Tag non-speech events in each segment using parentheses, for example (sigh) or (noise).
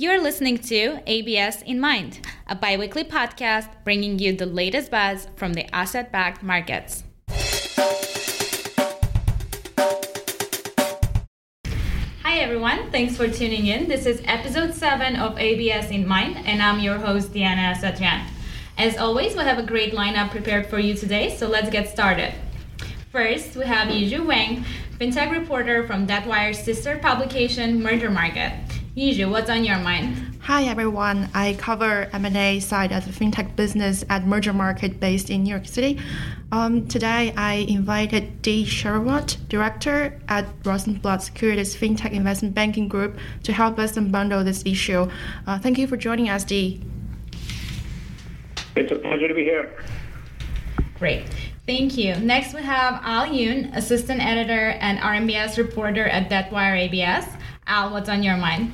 You're listening to ABS in Mind, a biweekly podcast bringing you the latest buzz from the asset backed markets. Hi, everyone. Thanks for tuning in. This is episode 7 of ABS in Mind, and I'm your host, Diana Satyan. As always, we have a great lineup prepared for you today, so let's get started. First, we have Yizhu Wang, fintech reporter from Debtwire's sister publication, Mergermarket. Yizhu, what's on your mind? Hi everyone, I cover M&A side of the fintech business at Mergermarket based in New York City. Um, today I invited Dee Shahrawat, director at Rosenblatt Securities Fintech Investment Banking Group, to help us unbundle this issue. Uh, thank you for joining us, Dee. It's a pleasure to be here. Great. Thank you. Next, we have Al Yoon, assistant editor and RMBS reporter at Debtwire ABS. Al, what's on your mind?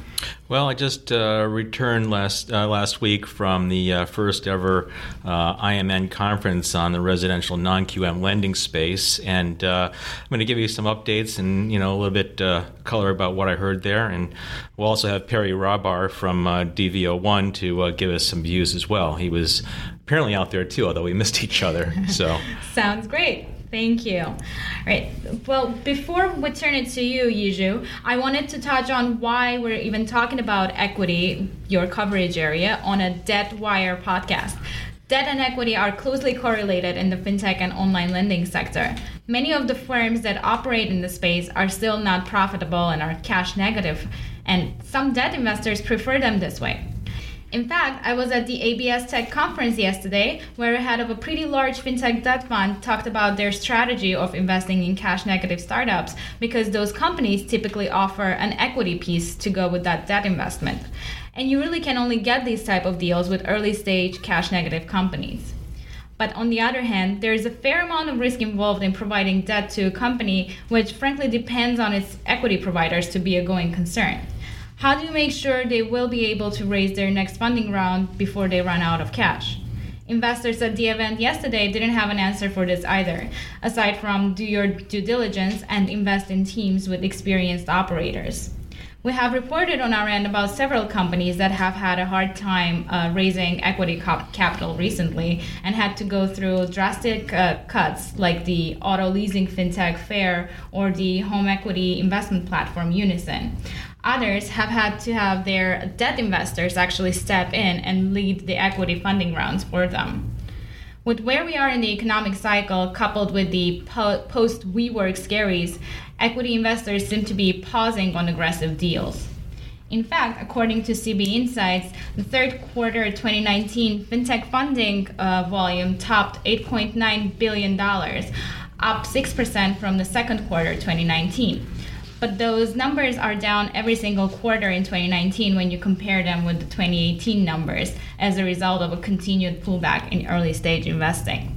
Well, I just uh, returned last uh, last week from the uh, first ever uh, IMN conference on the residential non QM lending space, and uh, I'm going to give you some updates and you know a little bit uh, color about what I heard there, and we'll also have Perry Rahbar from DV01 to give us some views as well. He was apparently out there too, although we missed each other. So (laughs) sounds great. Thank you. All right. Well, before we turn it to you, Yizhu, I wanted to touch on why we're even talking about equity, your coverage area, on a Debtwire podcast. Debt and equity are closely correlated in the fintech and online lending sector. Many of the firms that operate in the space are still not profitable and are cash negative, and some debt investors prefer them this way. In fact, I was at the ABS Tech conference yesterday, where a head of a pretty large fintech debt fund talked about their strategy of investing in cash negative startups because those companies typically offer an equity piece to go with that debt investment. And you really can only get these type of deals with early stage cash negative companies. But on the other hand, there is a fair amount of risk involved in providing debt to a company, which frankly depends on its equity providers to be a going concern. How do you make sure they will be able to raise their next funding round before they run out of cash? Investors at the event yesterday didn't have an answer for this either, aside from do your due diligence and invest in teams with experienced operators. We have reported on our end about several companies that have had a hard time uh, raising equity capital recently and had to go through drastic uh, cuts like the auto leasing fintech Fair or the home equity investment platform Unison. Others have had to have their debt investors actually step in and lead the equity funding rounds for them. With where we are in the economic cycle, coupled with the po- post WeWork scaries, equity investors seem to be pausing on aggressive deals. In fact, according to CB Insights, the third quarter 2019 fintech funding uh, volume topped $8.9 billion, up 6% from the second quarter 2019 but those numbers are down every single quarter in 2019 when you compare them with the 2018 numbers as a result of a continued pullback in early stage investing.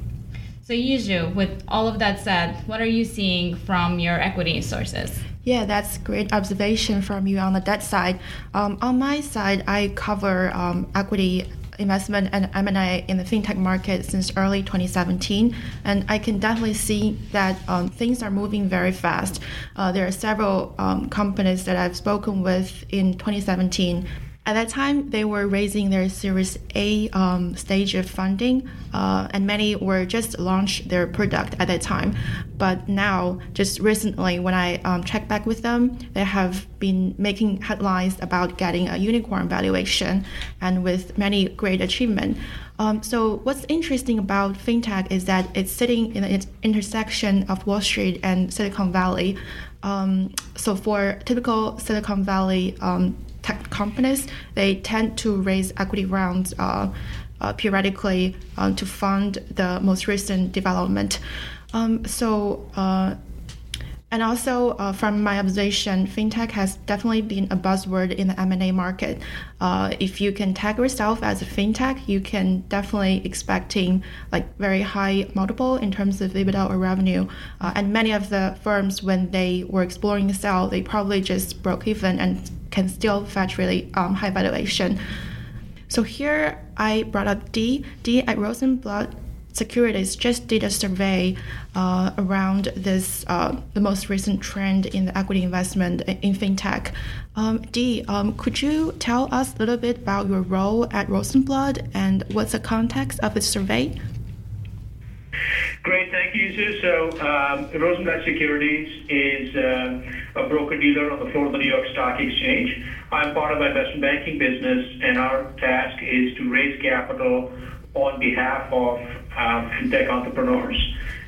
So, Yizhu, with all of that said, what are you seeing from your equity sources? Yeah, that's great observation from you on the debt side. Um, on my side, I cover um, equity investment and M&A in the fintech market since early 2017, and I can definitely see that um, things are moving very fast. Uh, there are several um, companies that I've spoken with in 2017 at that time, they were raising their Series A um, stage of funding, uh, and many were just launched their product at that time. But now, just recently, when I um, checked back with them, they have been making headlines about getting a unicorn valuation and with many great achievement. Um, so what's interesting about fintech is that it's sitting in the intersection of Wall Street and Silicon Valley. Um, so for typical Silicon Valley um, tech companies, they tend to raise equity rounds uh, uh, periodically uh, to fund the most recent development. Um, so uh, and also, uh, from my observation, fintech has definitely been a buzzword in the M&A market. Uh, if you can tag yourself as a fintech, you can definitely expecting like very high multiple in terms of EBITDA or revenue. Uh, and many of the firms, when they were exploring the sell, they probably just broke even and can still fetch really um, high valuation. So here I brought up Dee. Dee at Rosenblatt Securities just did a survey uh, around this uh, the most recent trend in the equity investment in fintech. Um, Dee, um, could you tell us a little bit about your role at Rosenblatt and what's the context of the survey? Great. Thank you, Sue. So, um, Rosenblatt Securities is uh, a broker-dealer on the floor of the New York Stock Exchange. I'm part of the investment banking business, and our task is to raise capital on behalf of uh, fintech entrepreneurs,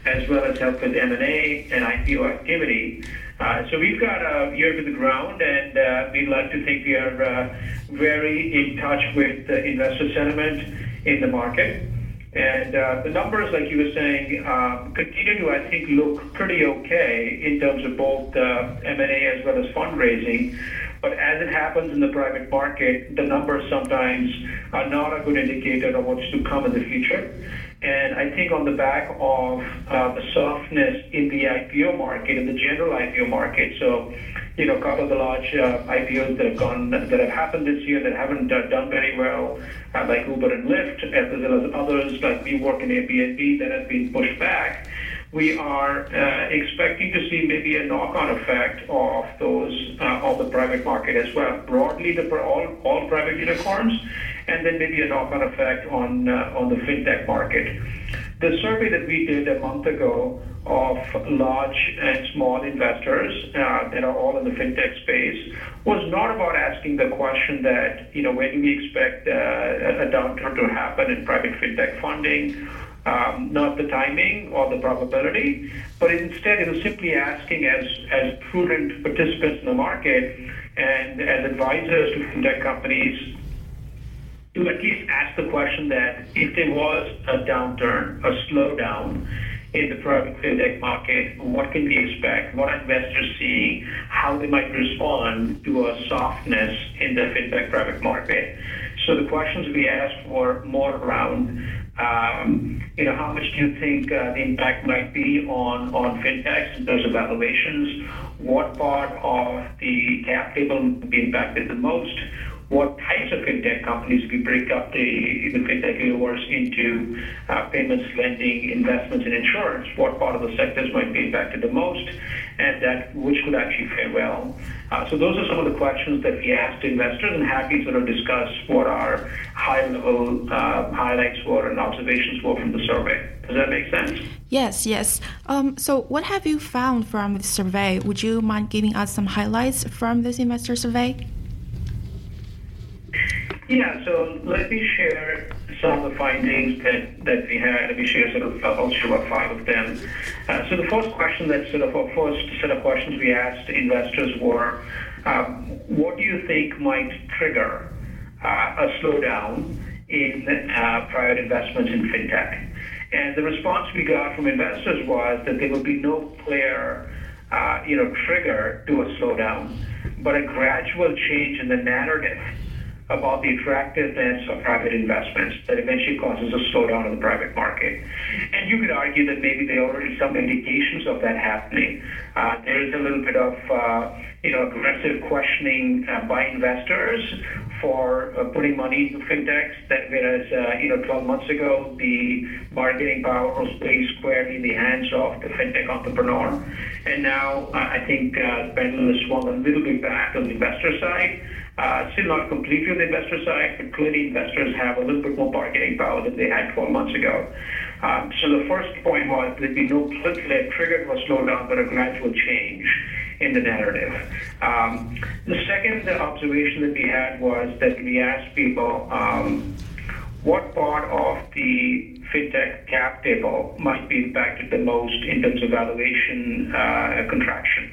as well as help with M&A and IPO activity. Uh, so we've got a ear to the ground, and uh, we'd like to think we are uh, very in touch with the investor sentiment in the market. And uh, the numbers, like you were saying, uh, continue to, I think, look pretty okay in terms of both uh, M&A as well as fundraising. But as it happens in the private market, the numbers sometimes are not a good indicator of what's to come in the future. And I think on the back of uh, the softness in the IPO market, in the general IPO market, so you know, a couple of the large uh, IPOs that have gone that have happened this year that haven't uh, done very well, uh, like Uber and Lyft, as well as others like WeWork and Airbnb that have been pushed back. We are uh, expecting to see maybe a knock-on effect of those uh, of the private market as well. Broadly, the all all private unicorns, and then maybe a knock-on effect on uh, on the fintech market. The survey that we did a month ago of large and small investors uh, that are all in the fintech space was not about asking the question that, you know, when do we expect uh, a downturn to happen in private fintech funding? Um, not the timing or the probability, but instead it was simply asking as, as prudent participants in the market and as advisors to fintech companies to at least ask the question that if there was a downturn, a slowdown, in the private fintech market, what can we expect, what investors see, how they might respond to a softness in the fintech private market. So the questions we asked were more around, um, you know, how much do you think uh, the impact might be on, on fintechs in terms of valuations? What part of the cap table will be impacted the most? What types of fintech companies we break up the, the fintech universe into uh, payments, lending, investments, and insurance, what part of the sectors might be impacted the most, and that which could actually fare well. Uh, so those are some of the questions that we asked investors, and happy to sort of discuss what our high-level uh, highlights were and observations were from the survey. Does that make sense? Yes, yes. Um, so, what have you found from the survey? Would you mind giving us some highlights from this investor survey? Yeah, so let me share some of the findings that, that we had. Let me share sort of, I'll share about five of them. Uh, so the first question that sort of, our first set of questions we asked investors were, um, what do you think might trigger uh, a slowdown in uh, private investments in fintech? And the response we got from investors was that there would be no clear, uh, you know, trigger to a slowdown, but a gradual change in the narrative about the attractiveness of private investments that eventually causes a slowdown in the private market. And you could argue that maybe there are already some indications of that happening. Uh, there is a little bit of uh, you know aggressive questioning uh, by investors for uh, putting money into fintechs. That whereas uh, you know 12 months ago the bargaining power was placed squarely in the hands of the fintech entrepreneur, and now uh, I think the pendulum has swung a little bit back on the investor side. Uh, still not completely on the investor side, but clearly investors have a little bit more bargaining power than they had 12 months ago. Um, so the first point was there'd be no trigger to a slowdown, but a gradual change in the narrative. Um, the second observation that we had was that we asked people um, what part of the fintech cap table might be impacted the most in terms of valuation uh, contraction,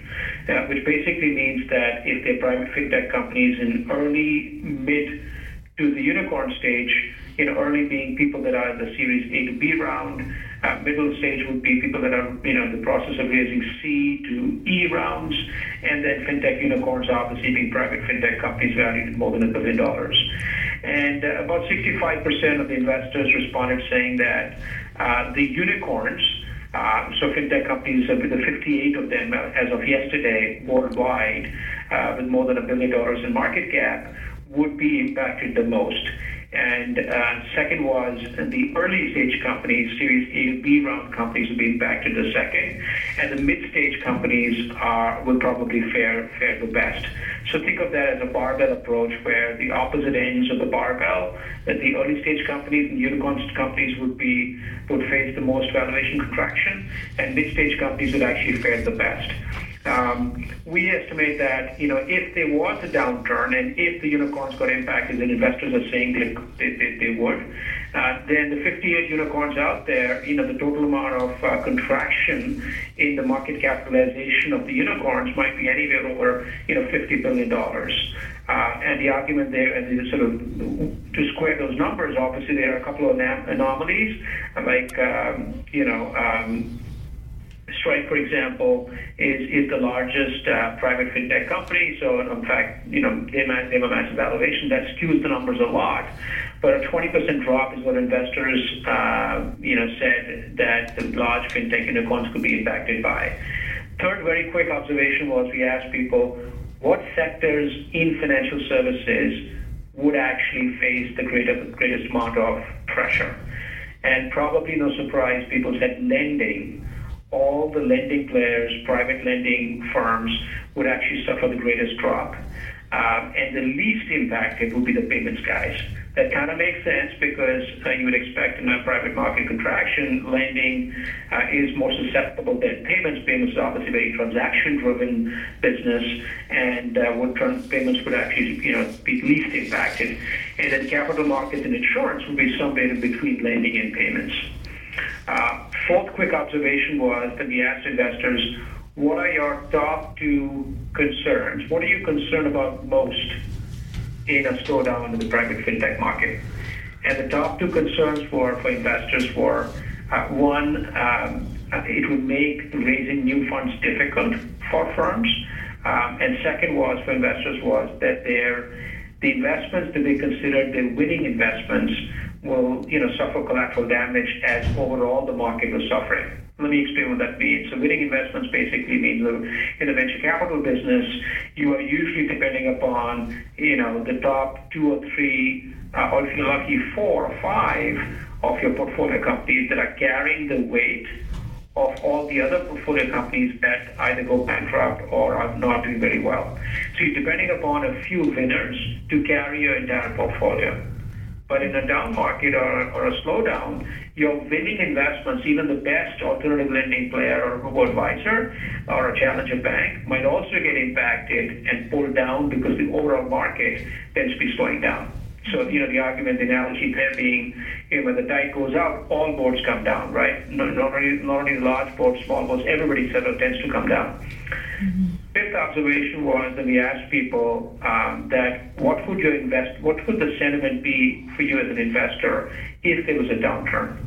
uh, which basically means that if they're private fintech companies in early, mid to the unicorn stage, you know, early being people that are in the Series A to B round, uh, middle stage would be people that are, you know, in the process of raising C to E rounds, and then fintech unicorns obviously being private fintech companies valued at more than a billion dollars. And uh, about 65% of the investors responded saying that uh, the unicorns, uh, so fintech companies, uh, the 58 of them uh, as of yesterday worldwide, uh, with more than a billion dollars in market cap, would be impacted the most. And uh, second was the early stage companies, Series A, B round companies would be impacted the second, and the mid stage companies are will probably fare fare the best. So think of that as a barbell approach, where the opposite ends of the barbell, that the early stage companies and unicorn companies would be would face the most valuation contraction, and mid stage companies would actually fare the best. Um, we estimate that you know if there was a downturn and if the unicorns got impacted, and investors are saying they, they, they, they would, uh, then the 58 unicorns out there, you know, the total amount of uh, contraction in the market capitalization of the unicorns might be anywhere over you know 50 billion dollars. Uh, and the argument there, and the sort of to square those numbers, obviously there are a couple of anomalies, like um, you know. Um, Stripe, for example, is, is the largest uh, private fintech company. So, in fact, you know, they, have a massive valuation that skews the numbers a lot. But a 20% drop is what investors, uh, you know, said that the large fintech unicorns could be impacted by. Third, very quick observation was we asked people what sectors in financial services would actually face the greater, greatest amount of pressure. And probably no surprise, people said lending all the lending players, private lending firms, would actually suffer the greatest drop. Um, and the least impacted would be the payments guys. That kind of makes sense because uh, you would expect in a private market contraction, lending uh, is more susceptible than payments. Payments is obviously very transaction-driven business, and uh, trans- payments would actually, you know, be least impacted. And then capital markets and insurance would be somewhere in between lending and payments. Uh, fourth quick observation was that we asked investors, what are your top two concerns? What are you concerned about most in a slowdown in the private fintech market? And the top two concerns for, for investors were uh, one, um, it would make raising new funds difficult for firms. Um, and second was for investors was that their the investments that they considered their winning investments will you know suffer collateral damage as overall the market was suffering. Let me explain what that means. So winning investments basically means that in the venture capital business, you are usually depending upon you know the top two or three, uh, or if you're lucky, four or five of your portfolio companies that are carrying the weight of all the other portfolio companies that either go bankrupt or are not doing very well. So you're depending upon a few winners to carry your entire portfolio. But in a down market or, or a slowdown, your winning investments, even the best alternative lending player or robo-advisor or a challenger bank, might also get impacted and pulled down because the overall market tends to be slowing down. So, you know, the argument, the analogy there being, you know, when the tide goes out, all boards come down, right? Not, not, only, not only large boards, small boards, everybody sort of tends to come down. Mm-hmm. Fifth observation was that we asked people um, that what would your invest, what would the sentiment be for you as an investor if there was a downturn?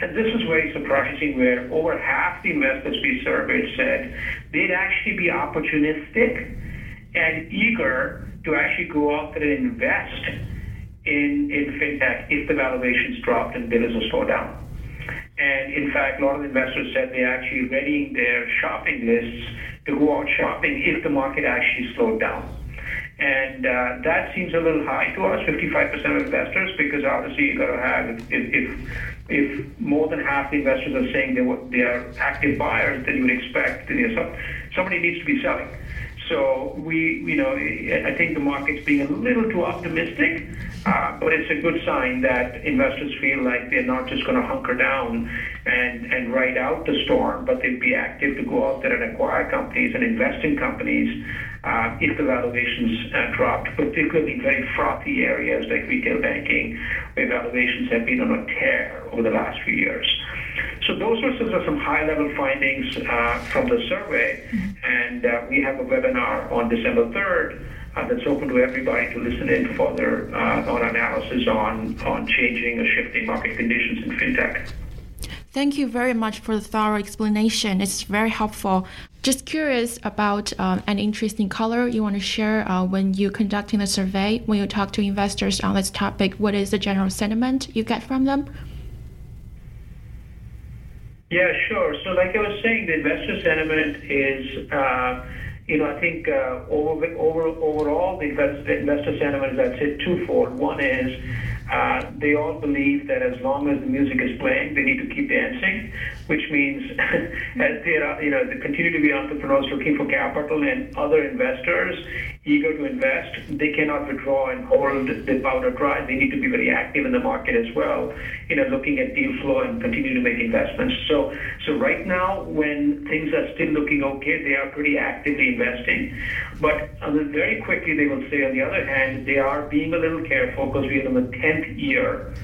And this is very surprising, where over half the investors we surveyed said they'd actually be opportunistic and eager to actually go out there and invest in, in fintech if the valuations dropped and there is a slowdown. And in fact, a lot of investors said they're actually readying their shopping lists to go out shopping if the market actually slowed down. And uh, that seems a little high to us, 55% of investors, because obviously you've got to have if, if if more than half the investors are saying they were, they are active buyers, then you would expect you know, somebody needs to be selling. So we, you know, I think the market's being a little too optimistic, uh, but it's a good sign that investors feel like they're not just going to hunker down and, and ride out the storm, but they'd be active to go out there and acquire companies and invest in companies uh, if the valuations uh, dropped, particularly in very frothy areas like retail banking, where valuations have been on a tear over the last few years. So those of some high-level findings uh, from the survey, and uh, we have a webinar on December 3rd uh, that's open to everybody to listen in further uh, on analysis on, on changing or shifting market conditions in fintech. Thank you very much for the thorough explanation. It's very helpful. Just curious about um, an interesting color you want to share uh, when you're conducting the survey, when you talk to investors on this topic. What is the general sentiment you get from them? Yeah, sure. So, like I was saying, the investor sentiment is, uh, you know, I think uh, over, over, overall the investor, investor sentiment is, I'd say, twofold. One is uh, they all believe that as long as the music is playing, they need to keep dancing, which means (laughs) as they are, you know, they continue to be entrepreneurs looking for capital and other investors eager to invest, they cannot withdraw and hold the powder dry. They need to be very active in the market as well, you know, looking at deal flow and continue to make investments. So, so right now, when things are still looking okay, they are pretty actively investing. But uh, very quickly, they will say, on the other hand, they are being a little careful because we are in the 10th year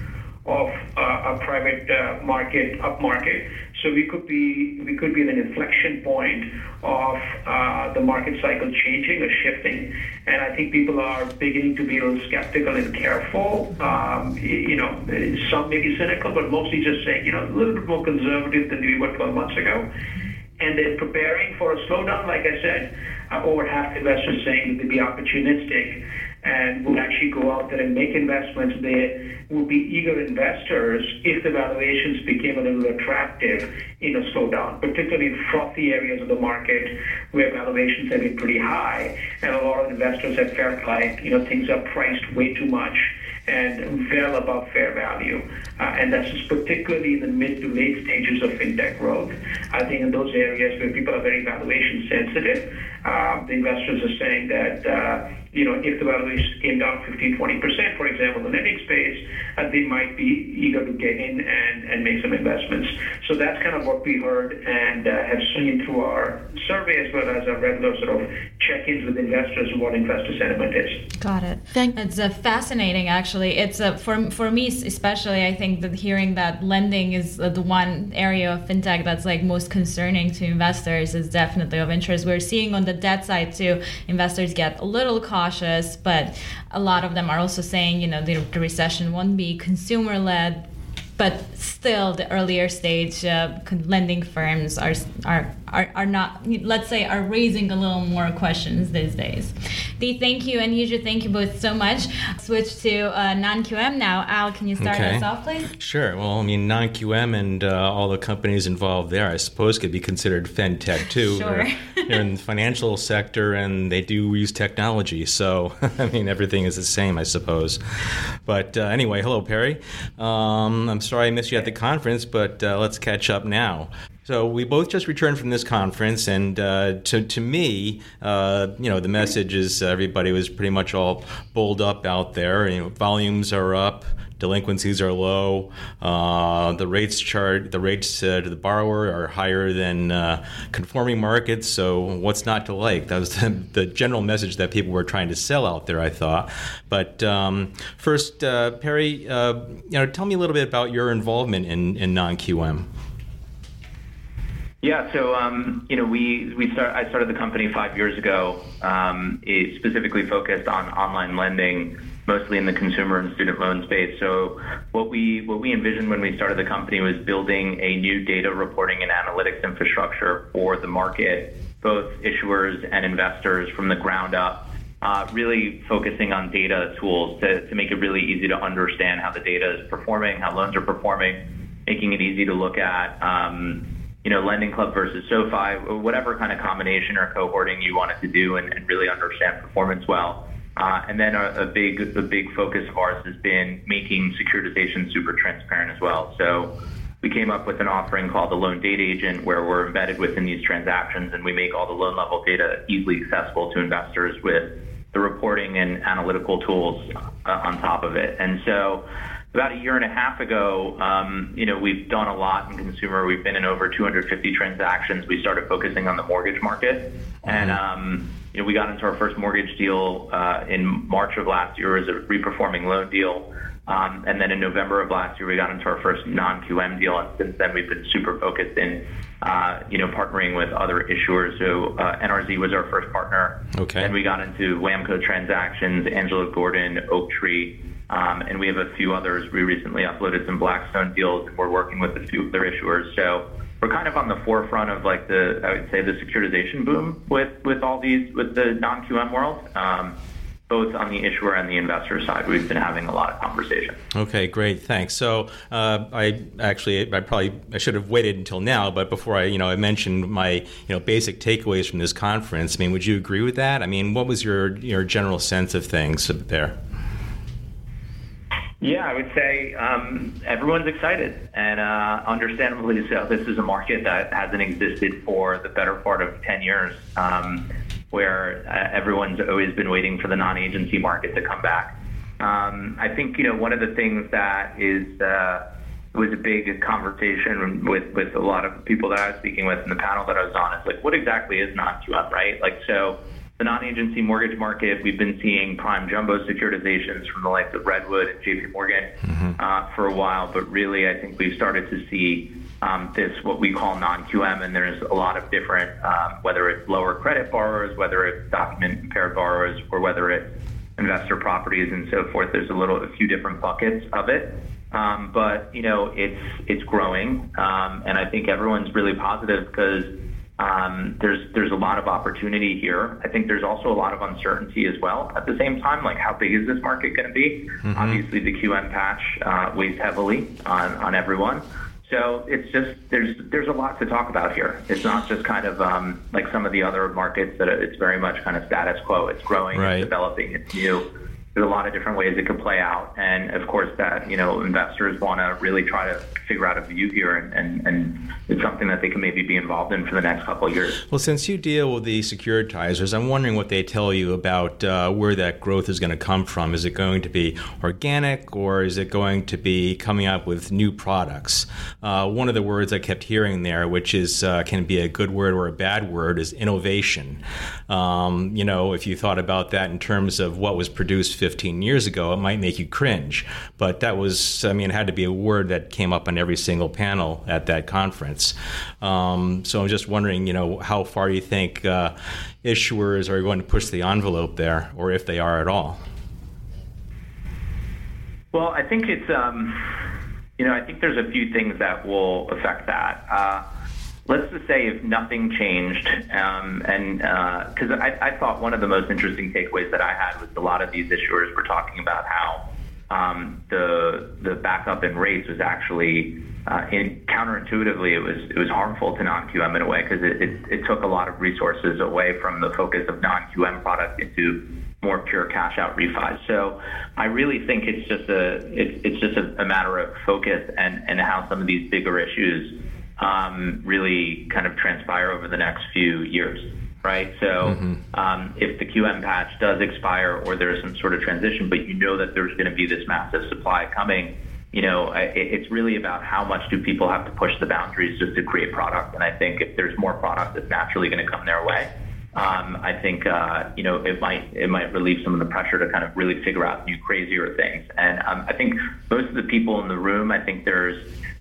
of uh, a private uh, market up market. So we could be we could be in an inflection point of uh, the market cycle changing or shifting, and I think people are beginning to be a little skeptical and careful. Um, you know, some may be cynical, but mostly just saying you know a little bit more conservative than we were 12 months ago, and then preparing for a slowdown. Like I said, uh, over half the investors saying that they'd be opportunistic and would actually go out there and make investments. They would be eager investors if the valuations became a little attractive in a slowdown, particularly in frothy areas of the market where valuations have been pretty high, and a lot of investors have felt like you know things are priced way too much and well above fair value. Uh, and that's particularly in the mid to late stages of fintech growth. I think in those areas where people are very valuation sensitive, uh, the investors are saying that uh, you know, if the valuations came down 15, 20%, for example, in the lending space, uh, they might be eager to get in and, and make some investments. So that's kind of what we heard and uh, have seen through our survey as well as our regular sort of check-ins with investors what investor sentiment is. Got it. Thank- it's uh, fascinating, actually. It's uh, for for me especially. I think that hearing that lending is the one area of fintech that's like most concerning to investors is definitely of interest. We're seeing on the debt side too, investors get a little cautious cautious, but a lot of them are also saying, you know, the, the recession won't be consumer led, but still the earlier stage uh, lending firms are, are are are not let's say are raising a little more questions these days. The thank you and Yizhu, thank you both so much. Switch to uh, non-QM now. Al, can you start okay. us off, please? Sure. Well, I mean, non-QM and uh, all the companies involved there, I suppose, could be considered fintech too. (laughs) sure. They're, they're in the financial sector and they do use technology. So, (laughs) I mean, everything is the same, I suppose. But uh, anyway, hello, Perry. Um, I'm sorry I missed you at the conference, but uh, let's catch up now. So we both just returned from this conference, and uh, to to me, uh, you know, the message is everybody was pretty much all bulled up out there. You know, volumes are up, delinquencies are low, uh, the rates chart, the rates uh, to the borrower are higher than uh, conforming markets. So what's not to like? That was the, the, general message that people were trying to sell out there. I thought. But um, first, uh, Perry, you know, tell me a little bit about your involvement in in non QM. Yeah, so um, you know, we we start. I started the company five years ago. Um, specifically focused on online lending, mostly in the consumer and student loan space. So what we what we envisioned when we started the company was building a new data reporting and analytics infrastructure for the market, both issuers and investors from the ground up. Uh, really focusing on data tools to, to make it really easy to understand how the data is performing, how loans are performing, making it easy to look at. Um, you know, Lending Club versus SoFi, whatever kind of combination or cohorting you wanted to do and, and really understand performance well. Uh, and then a, a, big a big focus of ours has been making securitization super transparent as well. So we came up with an offering called the Loan Data Agent, where we're embedded within these transactions and we make all the loan level data easily accessible to investors with the reporting and analytical tools uh, on top of it. And so about a year and a half ago, um, you know, we've done a lot in consumer. We've been in over 250 transactions. We started focusing on the mortgage market, mm-hmm. and um, you know, we got into our first mortgage deal uh, in March of last year as a reperforming loan deal. Um, and then in November of last year, we got into our first non-QM deal, and since then we've been super focused in, uh, you know, partnering with other issuers. So uh, NRZ was our first partner. Okay. And we got into WAMCO transactions, Angelo Gordon, Oaktree, um, and we have a few others. We recently uploaded some Blackstone deals, and we're working with a few other issuers. So we're kind of on the forefront of like the I would say the securitization boom with with all these with the non QM world. Um, both on the issuer and the investor side, we've been having a lot of conversation. Okay, great, thanks. So uh, I actually, I probably I should have waited until now, but before I, you know, I mentioned my, you know, basic takeaways from this conference. I mean, would you agree with that? I mean, what was your your general sense of things there? Yeah, I would say um, everyone's excited, and uh, understandably so. This is a market that hasn't existed for the better part of 10 years, um, where uh, everyone's always been waiting for the non agency market to come back. Um, I think, you know, one of the things that is uh, was a big conversation with, with a lot of people that I was speaking with in the panel that I was on is like, what exactly is non QM, right? Like, so the non-agency mortgage market, we've been seeing prime jumbo securitizations from the likes of Redwood and JP Morgan mm-hmm. uh, for a while, but really I think we've started to see um, this what we call non-QM, and there's a lot of different, um, whether it's lower credit borrowers, whether it's document impaired borrowers, or whether it's investor properties and so forth. There's a little, a few different buckets of it. Um, but you know, it's it's growing, um, and I think everyone's really positive because um, there's there's a lot of opportunity here. I think there's also a lot of uncertainty as well. At the same time, like how big is this market going to be? Mm-hmm. Obviously, the QM patch uh, weighs heavily on on everyone. So it's just there's there's a lot to talk about here. It's not just kind of um, like some of the other markets that it's very much kind of status quo. It's growing, right. it's developing, it's new there's a lot of different ways it could play out. And of course, that you know investors want to really try to figure out a view here, and, and, and it's something that they can maybe be involved in for the next couple of years. Well, since you deal with the securitizers, I'm wondering what they tell you about uh, where that growth is going to come from. Is it going to be organic, or is it going to be coming up with new products? Uh, one of the words I kept hearing there, which is uh, can be a good word or a bad word, is innovation. Um, you know, if you thought about that in terms of what was produced 15 years ago, it might make you cringe. But that was, I mean, it had to be a word that came up on every single panel at that conference. Um, so I'm just wondering, you know, how far you think uh, issuers are going to push the envelope there, or if they are at all. Well, I think it's, um, you know, I think there's a few things that will affect that. Uh, let's just say if nothing changed, um, and because uh, I, I, thought one of the most interesting takeaways that I had was a lot of these issuers were talking about how um, the the backup in rates was actually uh, in, counterintuitively it was it was harmful to non-QM in a way because it, it, it took a lot of resources away from the focus of non-QM product into more pure cash out refis. So I really think it's just a it, it's just a, a matter of focus and and how some of these bigger issues um, really kind of transpire over the next few years, right? So mm-hmm. um, if the QM patch does expire or there's some sort of transition, but you know that there's going to be this massive supply coming, you know, it's really about how much do people have to push the boundaries just to create product. And I think if there's more product that's naturally going to come their way, um, I think uh, you know it might it might relieve some of the pressure to kind of really figure out new crazier things. And um, I think most of the people in the room, I think there's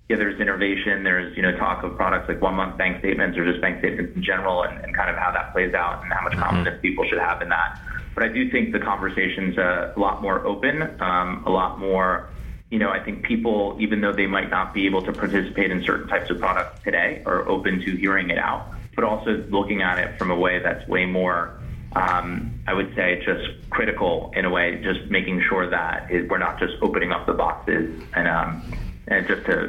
yeah, there's innovation. There's you know talk of products like one month bank statements or just bank statements in general, and, and kind of how that plays out and how much mm-hmm. confidence people should have in that. But I do think the conversation's a lot more open, um, a lot more. You know, I think people, even though they might not be able to participate in certain types of products today, are open to hearing it out, but also looking at it from a way that's way more um, I would say just critical in a way, just making sure that it, we're not just opening up the boxes and um, and just to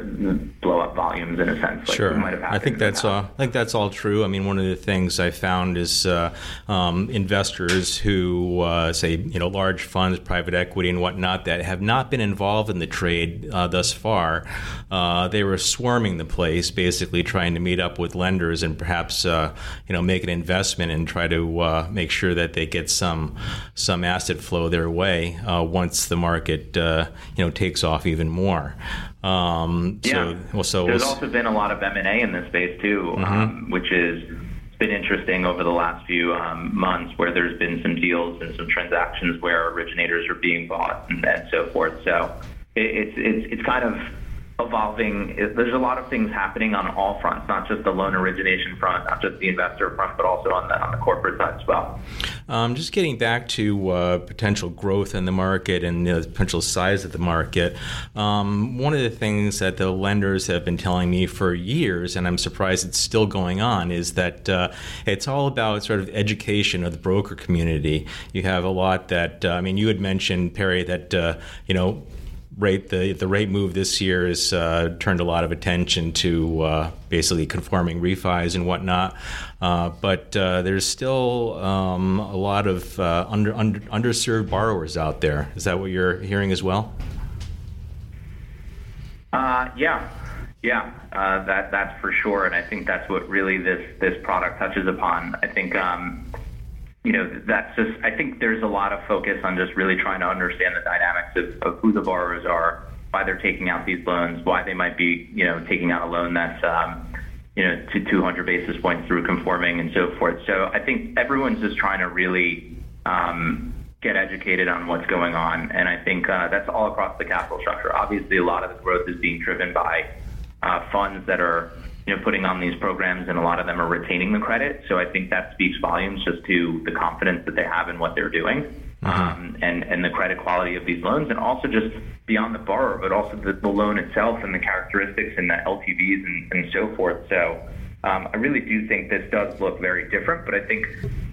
blow up volumes in a sense. Like sure, I think that's all. I think that's all true. I mean, one of the things I found is uh, um, investors who uh, say you know large funds, private equity, and whatnot that have not been involved in the trade uh, thus far. Uh, they were swarming the place, basically trying to meet up with lenders and perhaps uh, you know make an investment and try to uh, make sure that they get some some asset flow their way once the market you know takes off even more. Um, yeah. So, well, so there's also been a lot of M and A in this space too, mm-hmm. um, which is been interesting over the last few um, months, where there's been some deals and some transactions where originators are being bought and, and so forth. So it, it's it's it's kind of evolving. There's a lot of things happening on all fronts, not just the loan origination front, not just the investor front, but also on the on the corporate side as well. Um, just getting back to uh, potential growth in the market and the potential size of the market. Um, one of the things that the lenders have been telling me for years, and I'm surprised it's still going on, is that uh, it's all about sort of education of the broker community. You have a lot that uh, I mean, you had mentioned Perry that uh, you know rate the the rate move this year has uh, turned a lot of attention to uh, basically conforming refis and whatnot. Uh, but uh, there's still um, a lot of uh, under, under underserved borrowers out there. Is that what you're hearing as well? Uh, yeah, yeah, that that's for sure, and I think that's what really this this product touches upon. I think. Um, you know, that's just, I think there's a lot of focus on just really trying to understand the dynamics of, of who the borrowers are, why they're taking out these loans, why they might be, you know, taking out a loan that's, um, you know, to 200 basis points through conforming and so forth. So I think everyone's just trying to really um, get educated on what's going on. And I think uh, that's all across the capital structure. Obviously, a lot of the growth is being driven by uh, funds that are you know, putting on these programs, and a lot of them are retaining the credit. So I think that speaks volumes just to the confidence that they have in what they're doing, mm-hmm. um, and and the credit quality of these loans, and also just beyond the borrower, but also the, the loan itself and the characteristics and the LTVs and, and so forth. So um, I really do think this does look very different, but I think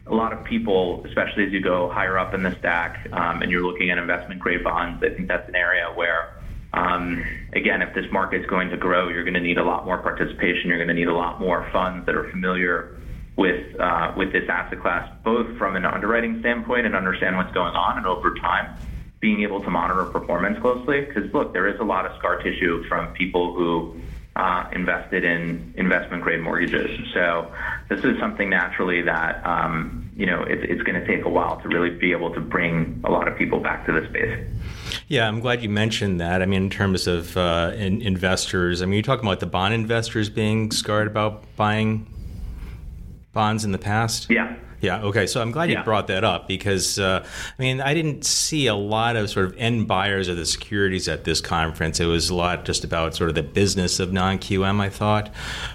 a lot of people, especially as you go higher up in the stack um, and you're looking at investment grade bonds, I think that's an area where um, again, if this market is going to grow, you're going to need a lot more participation. You're going to need a lot more funds that are familiar with uh, with this asset class, both from an underwriting standpoint and understand what's going on, and over time, being able to monitor performance closely. Because look, there is a lot of scar tissue from people who uh, invested in investment grade mortgages. So this is something naturally that um, you know it, it's going to take a while to really be able to bring a lot of people back to the space. Yeah, I'm glad you mentioned that. I mean, in terms of uh, in investors, I mean, you're talking about the bond investors being scarred about buying bonds in the past. Yeah. Yeah. Okay. So I'm glad you brought that up because uh, I mean I didn't see a lot of sort of end buyers of the securities at this conference. It was a lot just about sort of the business of non QM. I thought,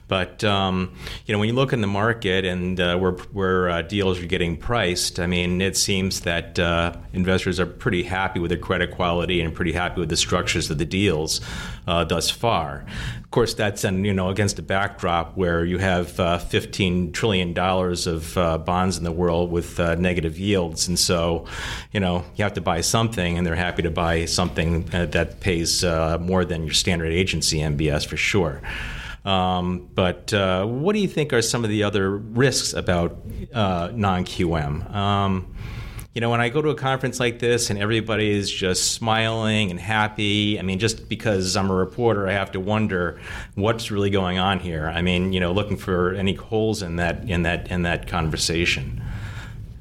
but um, you know when you look in the market and uh, where where uh, deals are getting priced, I mean it seems that uh, investors are pretty happy with the credit quality and pretty happy with the structures of the deals uh, thus far. Of course, that's an, you know against a backdrop where you have uh, 15 trillion dollars of bonds in the world with uh, negative yields, and so you know you have to buy something, and they're happy to buy something uh, that pays uh, more than your standard agency MBS for sure. Um, but uh, what do you think are some of the other risks about uh, non QM? Um, you know, when I go to a conference like this and everybody is just smiling and happy, I mean, just because I'm a reporter, I have to wonder what's really going on here. I mean, you know, looking for any holes in that in that in that conversation.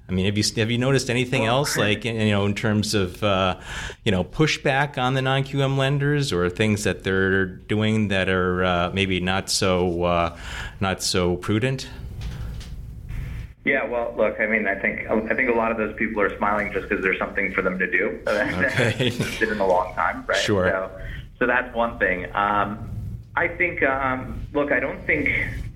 I mean, have you have you noticed anything else, like you know, in terms of uh, you know pushback on the non QM lenders, or things that they're doing that are uh, maybe not so uh, not so prudent? Yeah, well, look, I mean, I think I think a lot of those people are smiling just because there's something for them to do. (laughs) Okay. it's been a long time, right? Sure. So, so that's one thing. Um, I think, um, look, I don't think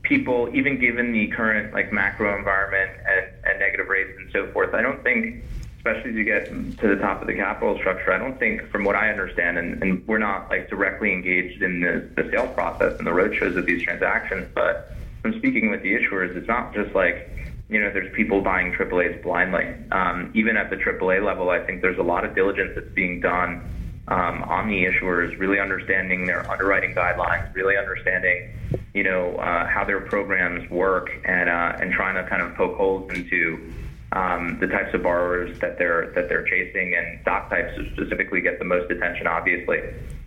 people, even given the current like macro environment and, and negative rates and so forth, I don't think, especially as you get to the top of the capital structure, I don't think, from what I understand, and, and we're not like directly engaged in the, the sales process and the roadshows of these transactions, but from speaking with the issuers, it's not just like you know, there's people buying AAAs blindly. Um, even at the AAA level, I think there's a lot of diligence that's being done um, on the issuers, really understanding their underwriting guidelines, really understanding, you know, uh, how their programs work, and uh, and trying to kind of poke holes into um, the types of borrowers that they're that they're chasing, and stock types specifically get the most attention, obviously.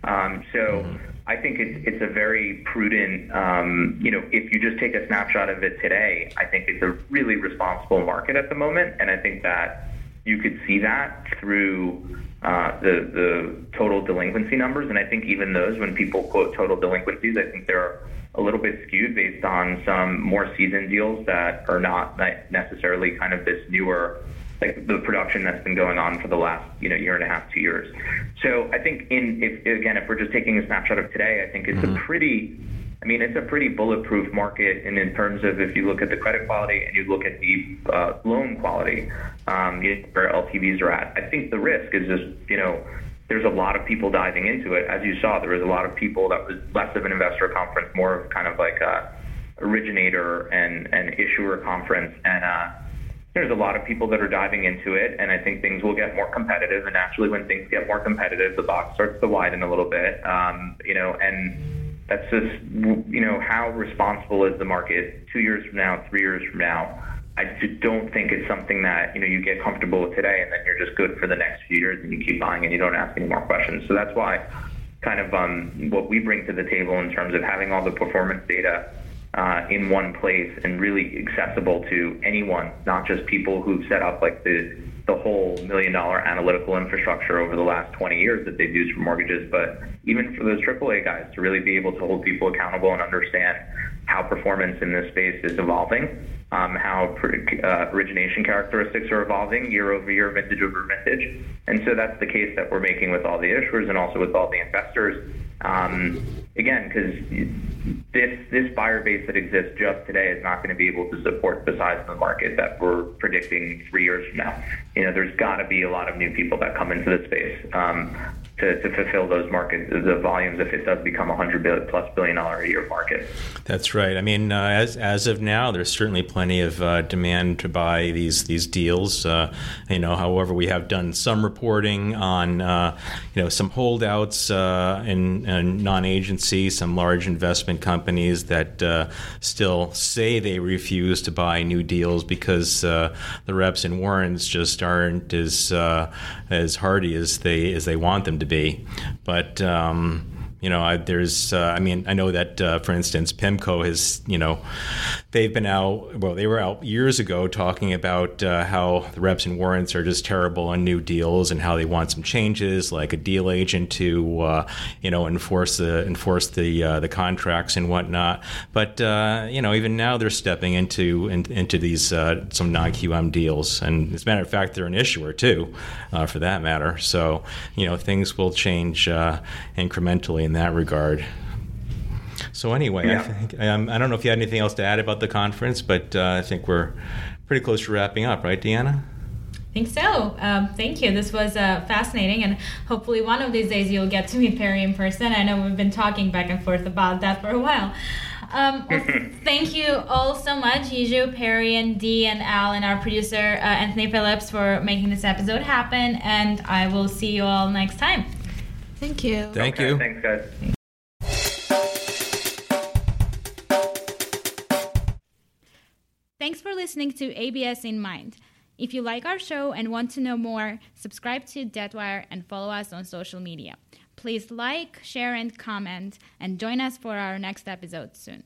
Um, so. I think it's it's a very prudent. Um, you know, if you just take a snapshot of it today, I think it's a really responsible market at the moment, and I think that you could see that through uh, the the total delinquency numbers. And I think even those, when people quote total delinquencies, I think they're a little bit skewed based on some more seasoned deals that are not necessarily kind of this newer like the production that's been going on for the last you know year and a half, two years. So I think in if again if we're just taking a snapshot of today, I think it's mm-hmm. a pretty I mean, it's a pretty bulletproof market, and in terms of if you look at the credit quality and you look at the uh, loan quality, um, you know, where LTVs are at, I think the risk is just you know there's a lot of people diving into it. As you saw, there was a lot of people that was less of an investor conference, more of kind of like a originator and and issuer conference, and uh, there's a lot of people that are diving into it, and I think things will get more competitive. And naturally, when things get more competitive, the box starts to widen a little bit. Um, you know, and that's just you know how responsible is the market two years from now, three years from now. I don't think it's something that you know you get comfortable with today, and then you're just good for the next few years, and you keep buying, and you don't ask any more questions. So that's why kind of um, what we bring to the table in terms of having all the performance data uh, in one place and really accessible to anyone, not just people who've set up like the the whole million dollar analytical infrastructure over the last 20 years that they've used for mortgages, but even for those AAA guys to really be able to hold people accountable and understand how performance in this space is evolving, um, how uh, origination characteristics are evolving year over year, vintage over vintage. And so that's the case that we're making with all the issuers and also with all the investors. Um, again, because this this buyer base that exists just today is not going to be able to support the size of the market that we're predicting three years from now. You know, there's got to be a lot of new people that come into the space. Um, to, to fulfill those markets, the volumes if it does become a hundred billion plus billion dollar a year market. That's right. I mean, uh, as as of now, there's certainly plenty of uh, demand to buy these these deals. Uh, you know, however, we have done some reporting on uh, you know some holdouts uh, in, in non-agency, some large investment companies that uh, still say they refuse to buy new deals because the reps and warrants just aren't as as hardy as they as they want them to be. But um, you know, I, there's, uh, I mean, I know that, uh, for instance, PIMCO has, you know, they've been out, well, they were out years ago talking about uh, how the reps and warrants are just terrible on new deals and how they want some changes, like a deal agent to, uh, you know, enforce the enforce the uh, the contracts and whatnot. But uh, you know, even now they're stepping into in, into these some non QM deals, and as a matter of fact, they're an issuer too, for that matter. So you know, things will change incrementally in that regard. So anyway, yeah. I, think, um, I don't know if you had anything else to add about the conference, but uh, I think we're pretty close to wrapping up, right, Deanna? I think so. Um, thank you. This was uh, fascinating, and hopefully one of these days you'll get to meet Perry in person. I know we've been talking back and forth about that for a while. Um, well, (laughs) thank you all so much, Yizhu, Perry, and Dee, and Al, and our producer, uh, Anthony Phillips, for making this episode happen. And I will see you all next time. Thank you. Thank okay, you. Thanks, guys. Thanks for listening to ABS in Mind. If you like our show and want to know more, subscribe to Debtwire and follow us on social media. Please like, share, and comment, and join us for our next episode soon.